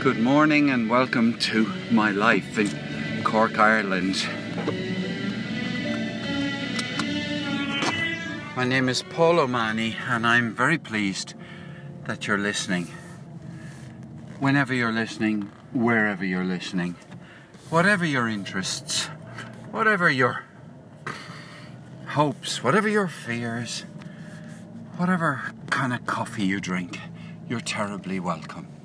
Good morning and welcome to my life in Cork, Ireland. My name is Paul O'Mahony and I'm very pleased that you're listening. Whenever you're listening, wherever you're listening, whatever your interests, whatever your hopes, whatever your fears, whatever kind of coffee you drink, you're terribly welcome.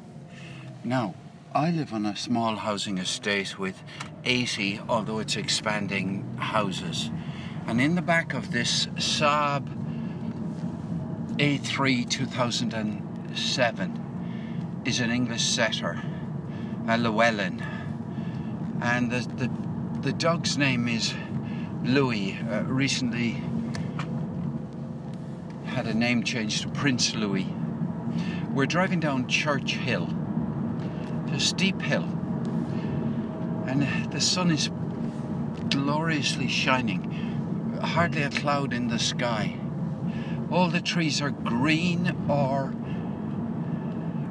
Now, I live on a small housing estate with 80, although it's expanding, houses. And in the back of this Saab A3 2007 is an English setter, a Llewellyn. And the, the, the dog's name is Louis. Uh, recently had a name change to Prince Louis. We're driving down Church Hill a steep hill, and the sun is gloriously shining, hardly a cloud in the sky. All the trees are green or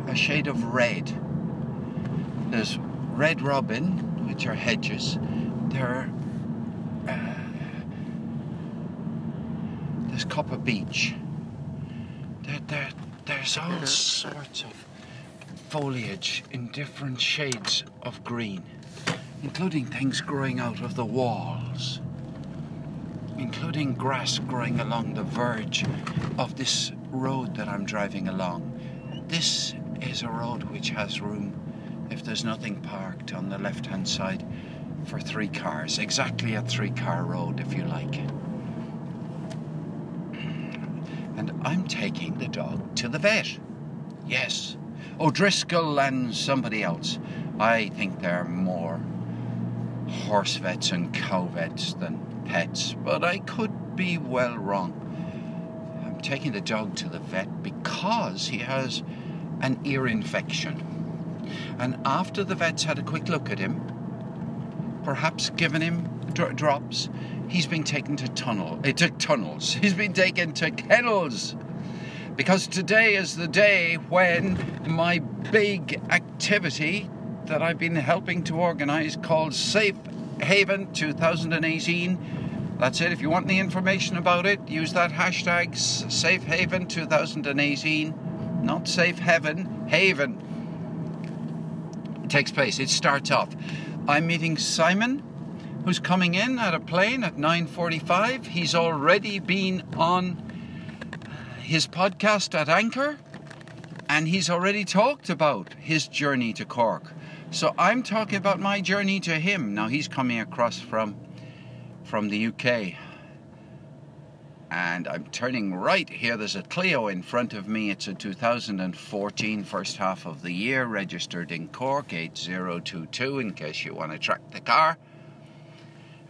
a shade of red. There's red robin, which are hedges. There, uh, there's copper beech. There, there, there's all sorts of foliage in different shades of green, including things growing out of the walls, including grass growing along the verge of this road that I'm driving along. This is a road which has room, if there's nothing parked on the left hand side, for three cars. Exactly a three car road, if you like. And I'm taking the dog to the vet. Yes, O'Driscoll and somebody else. I think they're more horse vets and cow vets than pets, but I could be well wrong. I'm taking the dog to the vet because he has an ear infection. And after the vets had a quick look at him, perhaps given him dr- drops, he's been taken to tunnel, uh, to tunnels. He's been taken to kennels because today is the day when my big activity that I've been helping to organize called Safe Haven 2018. That's it. If you want the information about it, use that hashtag Safe Haven 2018. Not Safe Heaven, Haven. It takes place. It starts off. I'm meeting Simon, who's coming in at a plane at 9:45. He's already been on his podcast at Anchor, and he's already talked about his journey to Cork. So I'm talking about my journey to him. Now he's coming across from from the UK. And I'm turning right here. There's a Clio in front of me. It's a 2014 first half of the year, registered in Cork 8022 in case you want to track the car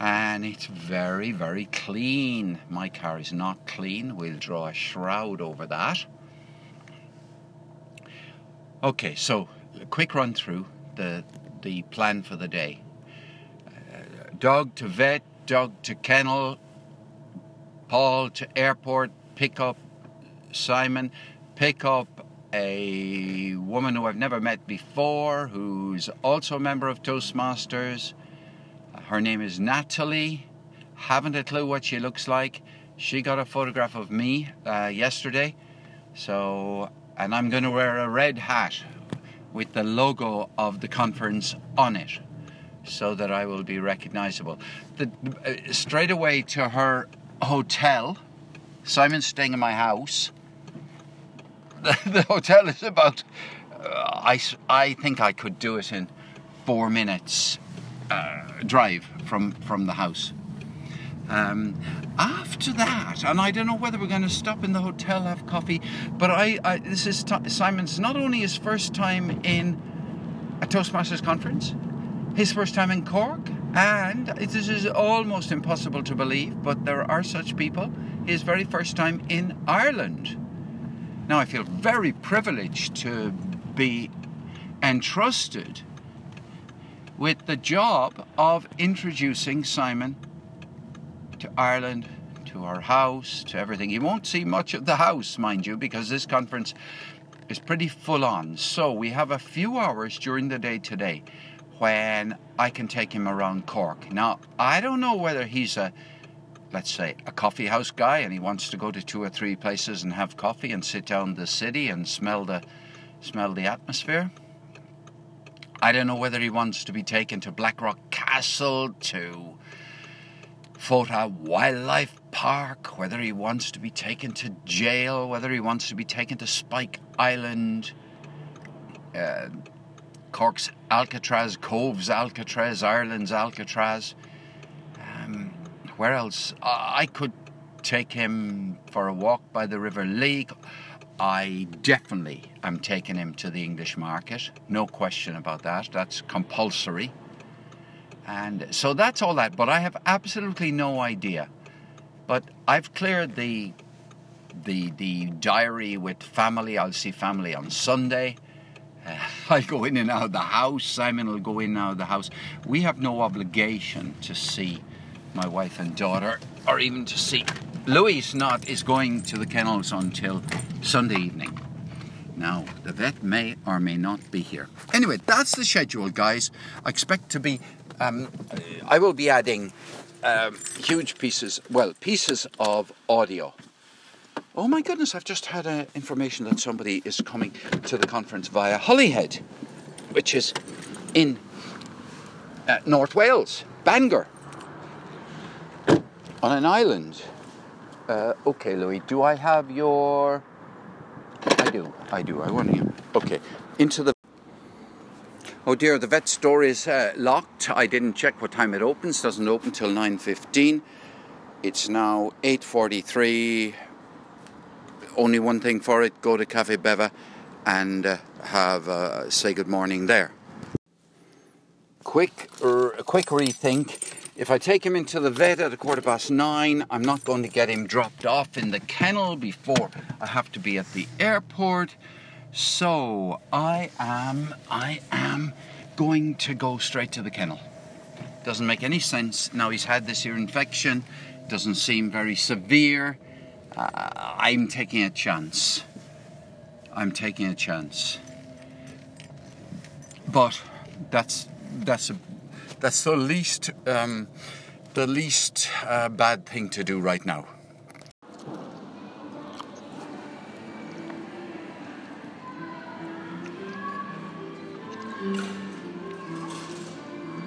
and it's very, very clean. My car is not clean. We'll draw a shroud over that. Okay, so a quick run through the the plan for the day. Uh, dog to vet, dog to kennel, Paul to airport, pick up Simon, pick up a woman who I've never met before, who's also a member of Toastmasters her name is Natalie. Haven't a clue what she looks like. She got a photograph of me uh, yesterday. So, and I'm going to wear a red hat with the logo of the conference on it so that I will be recognizable. The, uh, straight away to her hotel. Simon's staying in my house. The, the hotel is about, uh, I, I think I could do it in four minutes uh, drive from, from the house. Um, after that, and I don't know whether we're going to stop in the hotel have coffee, but I, I this is t- Simon's not only his first time in a Toastmasters conference, his first time in Cork, and this is almost impossible to believe, but there are such people. His very first time in Ireland. Now I feel very privileged to be entrusted with the job of introducing Simon to Ireland, to our house, to everything. He won't see much of the house, mind you, because this conference is pretty full on. So we have a few hours during the day today when I can take him around Cork. Now, I don't know whether he's a, let's say, a coffee house guy and he wants to go to two or three places and have coffee and sit down the city and smell the smell the atmosphere. I don't know whether he wants to be taken to Blackrock Castle, to Fota Wildlife Park, whether he wants to be taken to jail, whether he wants to be taken to Spike Island, uh, Cork's Alcatraz, Cobh's Alcatraz, Ireland's Alcatraz. Um, where else? I could take him for a walk by the River Lee. I definitely am taking him to the English market. No question about that. That's compulsory. And so that's all that. But I have absolutely no idea. But I've cleared the the the diary with family. I'll see family on Sunday. Uh, I'll go in and out of the house. Simon will go in and out of the house. We have no obligation to see my wife and daughter, or even to see Louis. Not is going to the kennels until Sunday evening. Now, the vet may or may not be here. Anyway, that's the schedule, guys. I expect to be um, I will be adding um, huge pieces, well, pieces of audio. Oh my goodness, I've just had uh, information that somebody is coming to the conference via Holyhead, which is in uh, North Wales, Bangor, on an island. Uh, okay, Louis, do I have your. I do, I do, I want you. Okay, into the Oh dear, the vet store is uh, locked. I didn't check what time it opens. Doesn't open till 9:15. It's now 8:43. Only one thing for it: go to Cafe Beva and uh, have uh, say good morning there. Quick, er, quick rethink. If I take him into the vet at a quarter past nine, I'm not going to get him dropped off in the kennel before I have to be at the airport. So I am, I am going to go straight to the kennel. Doesn't make any sense. Now he's had this ear infection, doesn't seem very severe. Uh, I'm taking a chance. I'm taking a chance. But that's that's a, that's the least um, the least uh, bad thing to do right now.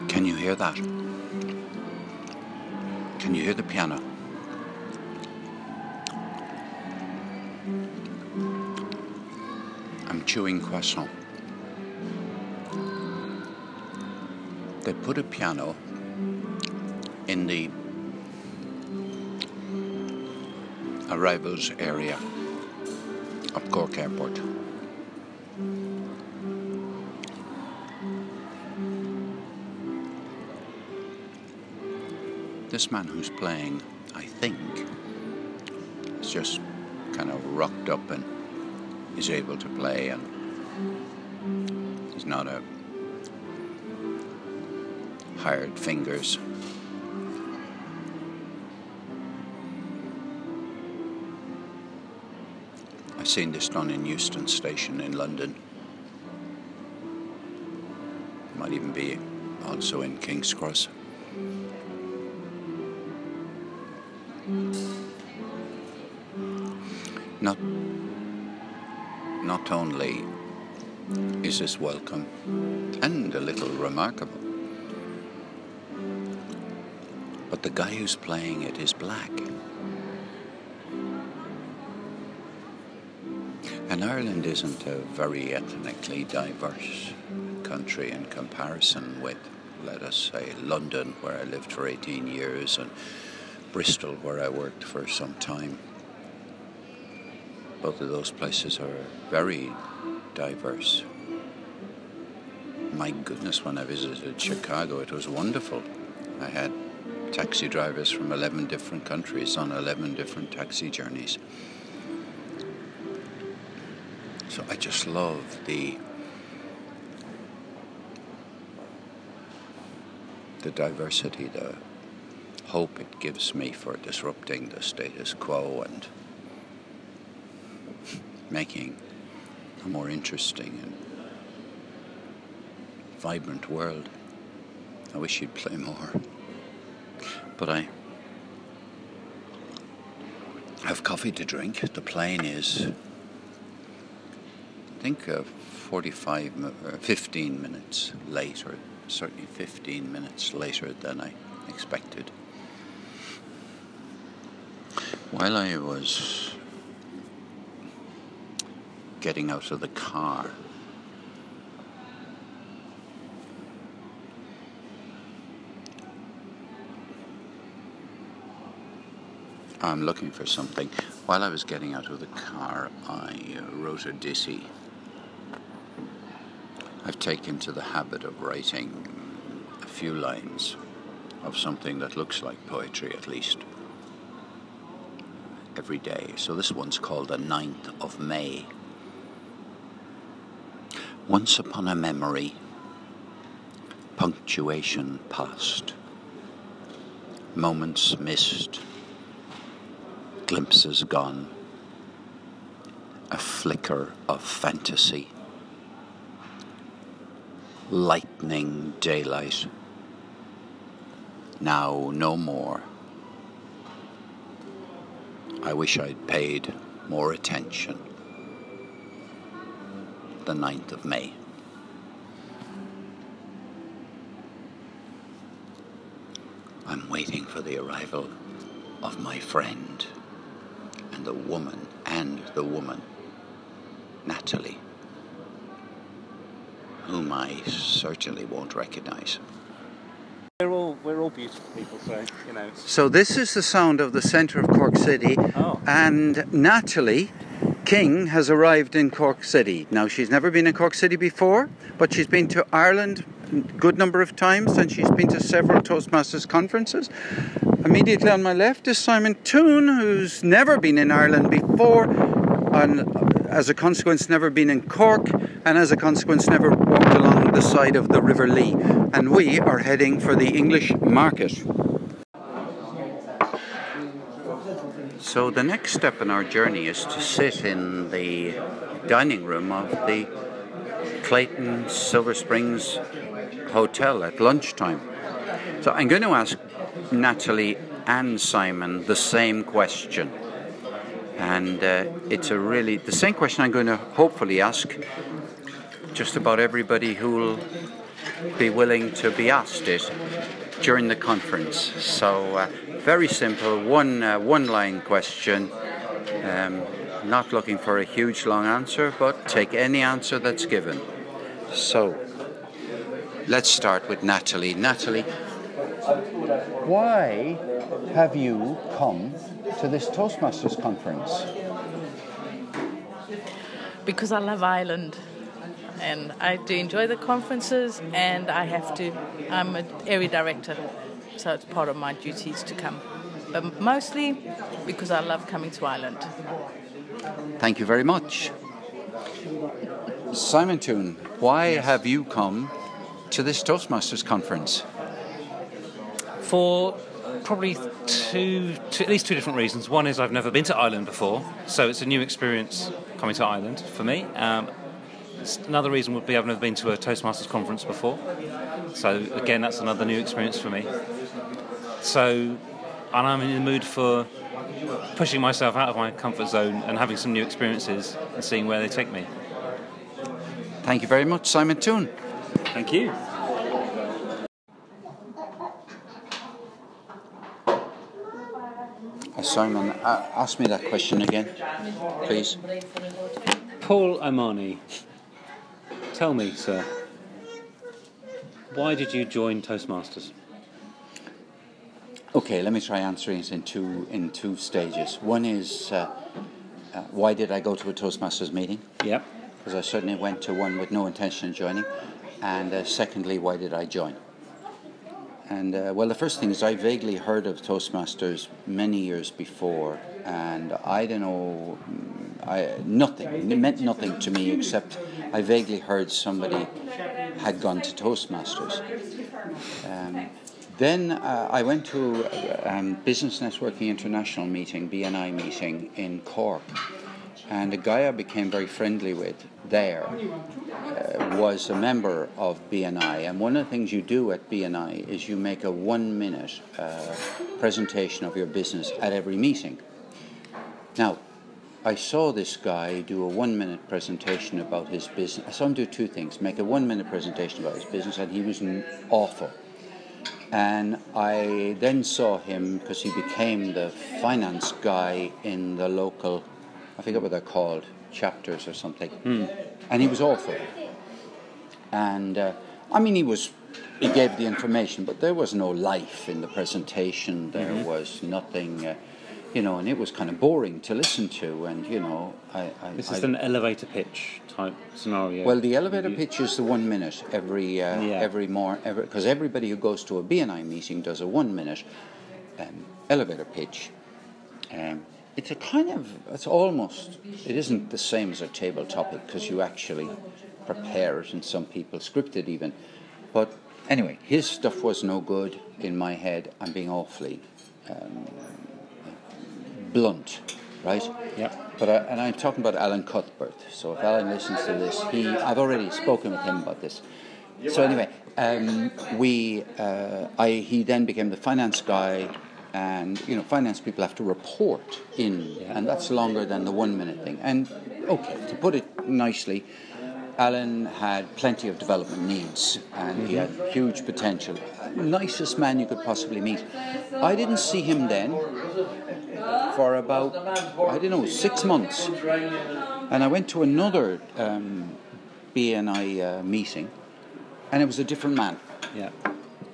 Can you hear that? Can you hear the piano? I'm chewing croissant. They put a piano in the arrivals area of Cork Airport. this man who's playing, I think, is just kind of rocked up and is able to play, and he's not a hired fingers. I've seen this done in Euston Station in London. Might even be also in King's Cross. Not, not only is this welcome and a little remarkable, but the guy who's playing it is black. And Ireland isn't a very ethnically diverse country in comparison with, let us say, London, where I lived for 18 years, and Bristol, where I worked for some time. Both of those places are very diverse. My goodness, when I visited Chicago, it was wonderful. I had taxi drivers from 11 different countries on 11 different taxi journeys. So I just love the the diversity, the hope it gives me for disrupting the status quo and making a more interesting and vibrant world. I wish you'd play more. But I have coffee to drink. The plane is, I think, uh, 45, uh, 15 minutes later, certainly 15 minutes later than I expected. While I was getting out of the car, I'm looking for something. While I was getting out of the car, I uh, wrote a ditty. I've taken to the habit of writing a few lines of something that looks like poetry, at least, every day. So this one's called The Ninth of May. Once upon a memory, punctuation past, moments missed glimpses gone, a flicker of fantasy, lightning daylight. Now no more. I wish I'd paid more attention. The 9th of May. I'm waiting for the arrival of my friend the woman and the woman, Natalie, whom I certainly won't recognize. We're all we're all beautiful people, so you know. So this is the sound of the centre of Cork City, Oh. and Natalie King has arrived in Cork City. Now she's never been in Cork City before, but she's been to Ireland a good number of times, and she's been to several Toastmasters conferences. Immediately on my left is Simon Toon, who's never been in Ireland before, and as a consequence, never been in Cork, and as a consequence, never walked along the side of the River Lee. And we are heading for the English market. So the next step in our journey is to sit in the dining room of the Clayton Silver Springs Hotel at lunchtime. So I'm going to ask Natalie and Simon the same question. And uh, it's a really the same question I'm going to hopefully ask just about everybody who will be willing to be asked it during the conference. So uh, very simple, one uh, one line question. Um, not looking for a huge long answer, but take any answer that's given. So let's start with Natalie. Natalie, why have you come to this Toastmasters conference? because I love Ireland and I do enjoy the conferences and I have to I'm an area director so it's part of my duties to come but mostly because I love coming to Ireland Thank you very much. Simon Toon, why have you come to this Toastmasters conference? For probably two, two, at least two different reasons. One is I've never been to Ireland before, so it's a new experience coming to Ireland for me. Um, another reason would be I've never been to a Toastmasters conference before, so again that's another new experience for me. So, and I'm in the mood for pushing myself out of my comfort zone and having some new experiences and seeing where they take me. Thank you very much, Simon Toon. Thank you. Simon, uh, ask me that question again, please. Paul O'Mahony, tell me, sir, why did you join Toastmasters? Okay, let me try answering it in two in two stages. One is uh, uh, why did I go to a Toastmasters meeting? Yep. Because I certainly went to one with no intention of joining. And uh, secondly, why did I join? And uh, well, the first thing is I vaguely heard of Toastmasters many years before, and I don't know, mm, I nothing. It meant nothing to me except I vaguely heard somebody had gone to Toastmasters. Um, then uh, I went to a um, Business Networking International meeting, BNI meeting in Cork, and a guy I became very friendly with there uh, was a member of BNI, and one of the things you do at BNI is you make a one minute uh, presentation of your business at every meeting. Now, I saw this guy do a one minute presentation about his business. I saw him do two things make a one minute presentation about his business, and he was awful. And I then saw him because he became the finance guy in the local, I forget what they're called, chapters or something. Mm. And he was awful. And uh, I mean, he was, he gave the information, but there was no life in the presentation. There mm-hmm. was nothing. Uh, you know, and it was kind of boring to listen to. And you know, I, I this is I, an elevator pitch type scenario. Well, the elevator pitch is the one minute every uh, yeah. every more because every, everybody who goes to a BNI meeting does a one minute um, elevator pitch. Um, it's a kind of it's almost it isn't the same as a table topic because you actually prepare it and some people script it even but anyway his stuff was no good in my head i'm being awfully um, blunt, right? Yeah. But I, and I'm talking about Alan Cuthbert. So if Alan listens to this, he I've already spoken with him about this. So anyway, um, we uh, I he then became the finance guy, and you know finance people have to report in, yeah. and that's longer than the one minute thing. And okay, to put it nicely. Alan had plenty of development needs and mm-hmm. he had huge potential. Nicest man you could possibly meet. I didn't see him then for about, I don't know, six months. And I went to another um, BNI uh, meeting, and it was a different man. Yeah.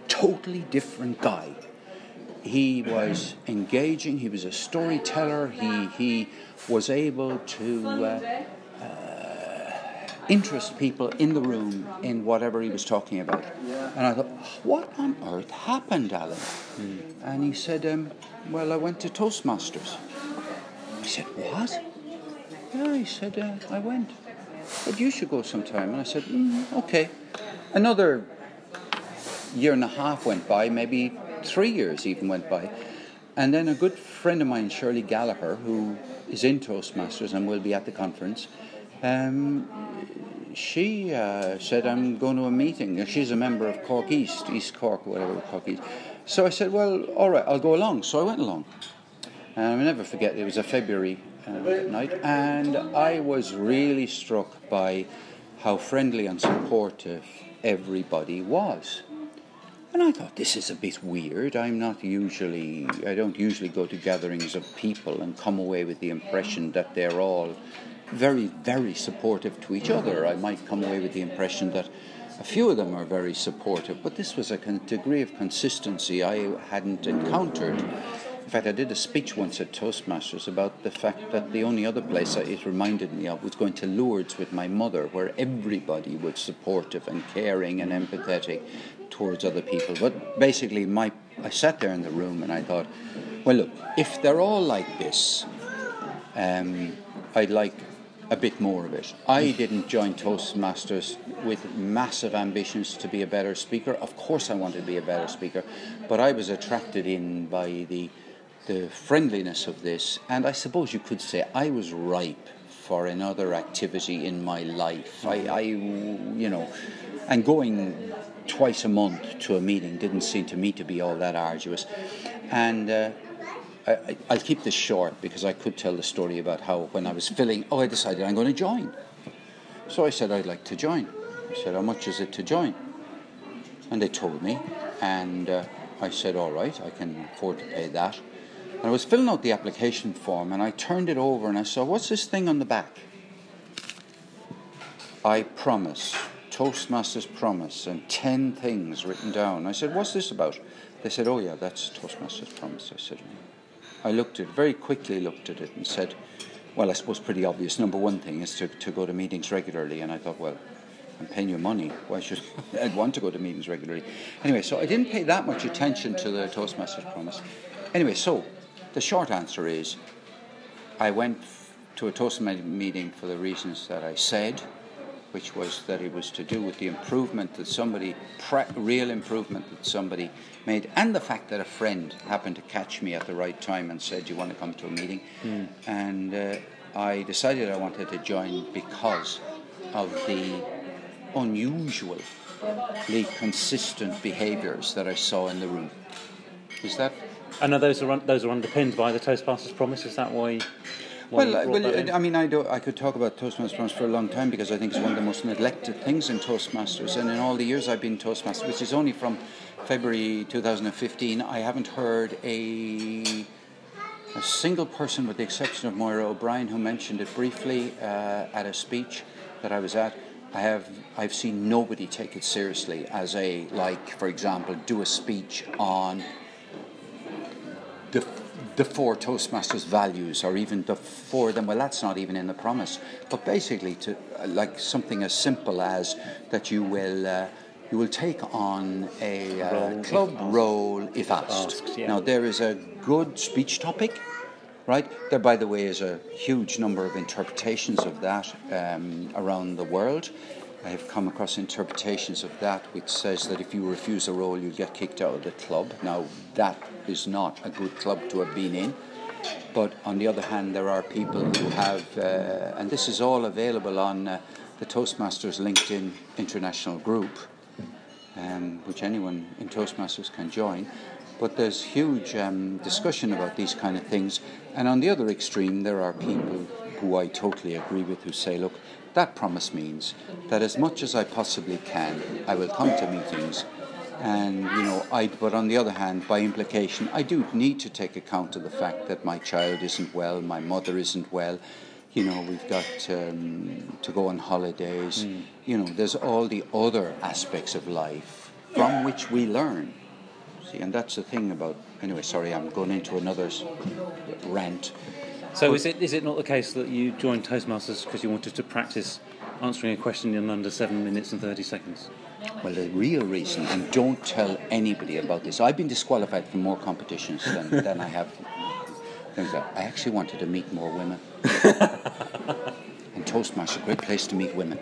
Totally different guy. He was engaging, he was a storyteller, he, he was able to. Uh, interest people in the room in whatever he was talking about. And I thought, what on earth happened, Alan? Mm. And he said, um, well, I went to Toastmasters. I said, what? Yeah, he said, uh, I went. But you should go sometime. And I said, mm, okay. Another year and a half went by, maybe three years even went by. And then a good friend of mine, Shirley Gallagher, who is in Toastmasters and will be at the conference, um, she uh, said, I'm going to a meeting. She's a member of Cork East, East Cork, whatever Cork East. So I said, Well, all right, I'll go along. So I went along. And I'll never forget, it was a February uh, night, and I was really struck by how friendly and supportive everybody was. And I thought, this is a bit weird. I'm not usually, I don't usually go to gatherings of people and come away with the impression that they're all very, very supportive to each other. I might come away with the impression that a few of them are very supportive, but this was a degree of consistency I hadn't encountered. In fact, I did a speech once at Toastmasters about the fact that the only other place it reminded me of was going to Lourdes with my mother, where everybody was supportive and caring and empathetic towards other people. But basically, my I sat there in the room and I thought, well, look, if they're all like this, um, I'd like a bit more of it. I didn't join Toastmasters with massive ambitions to be a better speaker. Of course, I wanted to be a better speaker, but I was attracted in by the the friendliness of this, and I suppose you could say I was ripe for another activity in my life. I, I you know, and going twice a month to a meeting didn't seem to me to be all that arduous, and. Uh, I, will keep this short because I could tell the story about how when I was filling, oh, I decided I'm going to join. So I said I'd like to join. I said, how much is it to join? And they told me, and uh, I said, all right, I can afford to pay that. And I was filling out the application form, and I turned it over and I saw, what's this thing on the back? I promise, Toastmasters promise, and 10 things written down. I said, what's this about? They said, oh, yeah, that's Toastmasters promise. I said, I looked at it, very quickly looked at it and said, well, I suppose pretty obvious. Number one thing is to, to go to meetings regularly. And I thought, well, I'm paying you money. Why should I want to go to meetings regularly? Anyway, so I didn't pay that much attention to the Toastmasters promise. Anyway, so the short answer is I went to a Toastmasters meeting for the reasons that I said which was that it was to do with the improvement that somebody, real improvement that somebody made, and the fact that a friend happened to catch me at the right time and said, "You want to come to a meeting?" Mm. And uh, I decided I wanted to join because of the unusually consistent behaviours that I saw in the room. Is that? I know those are un- those are underpinned by the Toastmasters promise. Is that why? Well, well I mean, I, do, I could talk about Toastmasters for a long time because I think it's one of the most neglected things in Toastmasters. And in all the years I've been Toastmaster, which is only from February 2015, I haven't heard a a single person, with the exception of Moira O'Brien, who mentioned it briefly uh, at a speech that I was at. I have I've seen nobody take it seriously as a like, for example, do a speech on the the four Toastmasters values, or even the four of them. Well, that's not even in the promise, but basically to like something as simple as that you will. Uh, you will take on a uh, club role if asked. asked yeah. Now, there is a good speech topic, right? There, by the way, is a huge number of interpretations of that um, around the world. I have come across interpretations of that which says that if you refuse a role, you get kicked out of the club. Now, that is not a good club to have been in. But on the other hand, there are people who have, uh, and this is all available on uh, the Toastmasters LinkedIn International Group, um, which anyone in Toastmasters can join. But there's huge um, discussion about these kind of things. And on the other extreme, there are people who I totally agree with who say, look, that promise means that as much as I possibly can, I will come to meetings. And you know, I. But on the other hand, by implication, I do need to take account of the fact that my child isn't well, my mother isn't well. You know, we've got um, to go on holidays. Mm. You know, there's all the other aspects of life from which we learn. See, and that's the thing about. Anyway, sorry, I'm going into another rant. So is it is it not the case that you joined Toastmasters because you wanted to practice answering a question in under seven minutes and thirty seconds? Well, the real reason, and don't tell anybody about this. I've been disqualified from more competitions than, than I have. I actually wanted to meet more women. and Toastmasters, is a great place to meet women.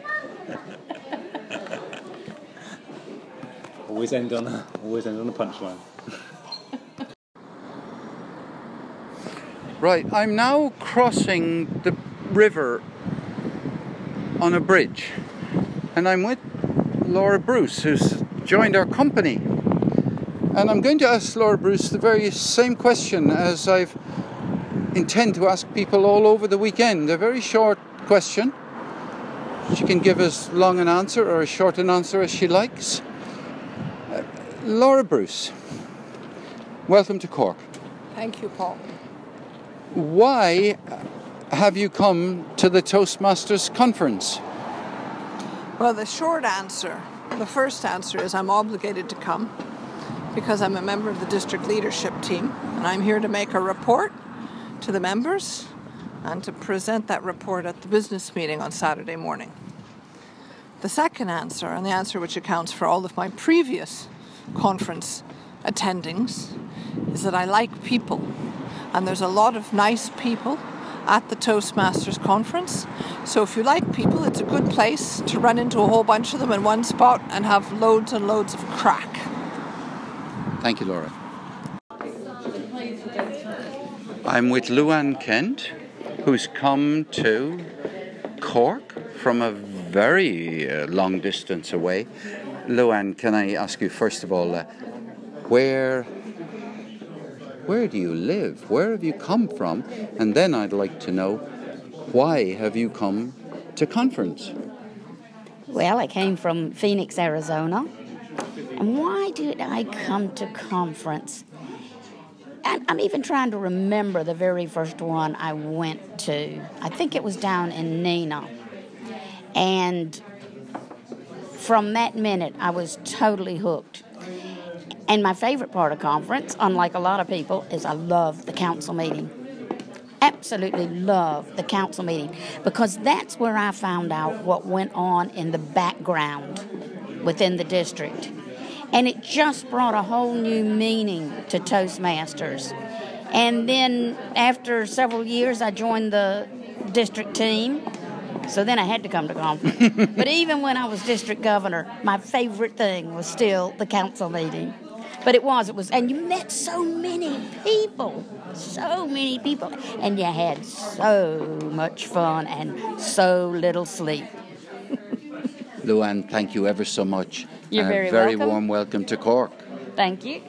always end on a always end on a punchline. Right, I'm now crossing the river on a bridge, and I'm with Laura Bruce, who's joined our company. And I'm going to ask Laura Bruce the very same question as I've intend to ask people all over the weekend. A very short question. She can give as long an answer or as short an answer as she likes. Uh, Laura Bruce, welcome to Cork. Thank you, Paul. Why have you come to the Toastmasters conference? Well, the short answer, the first answer is I'm obligated to come because I'm a member of the district leadership team and I'm here to make a report to the members and to present that report at the business meeting on Saturday morning. The second answer, and the answer which accounts for all of my previous conference attendings, is that I like people and there's a lot of nice people at the Toastmasters conference. So if you like people, it's a good place to run into a whole bunch of them in one spot and have loads and loads of crack. Thank you, Laura. I'm with Luann Kent, who's come to Cork from a very uh, long distance away. Luann, can I ask you first of all, uh, where where do you live? Where have you come from? And then I'd like to know why have you come to conference? Well, I came from Phoenix, Arizona. And why did I come to conference? And I'm even trying to remember the very first one I went to. I think it was down in Neenah. And from that minute, I was totally hooked. And my favorite part of conference, unlike a lot of people, is I love the council meeting. Absolutely love the council meeting because that's where I found out what went on in the background within the district. And it just brought a whole new meaning to Toastmasters. And then after several years, I joined the district team. So then I had to come to conference. but even when I was district governor, my favorite thing was still the council meeting. But it was, it was, and you met so many people, so many people, and you had so much fun and so little sleep. Luann, thank you ever so much. You're and very a very welcome. warm welcome to Cork. Thank you.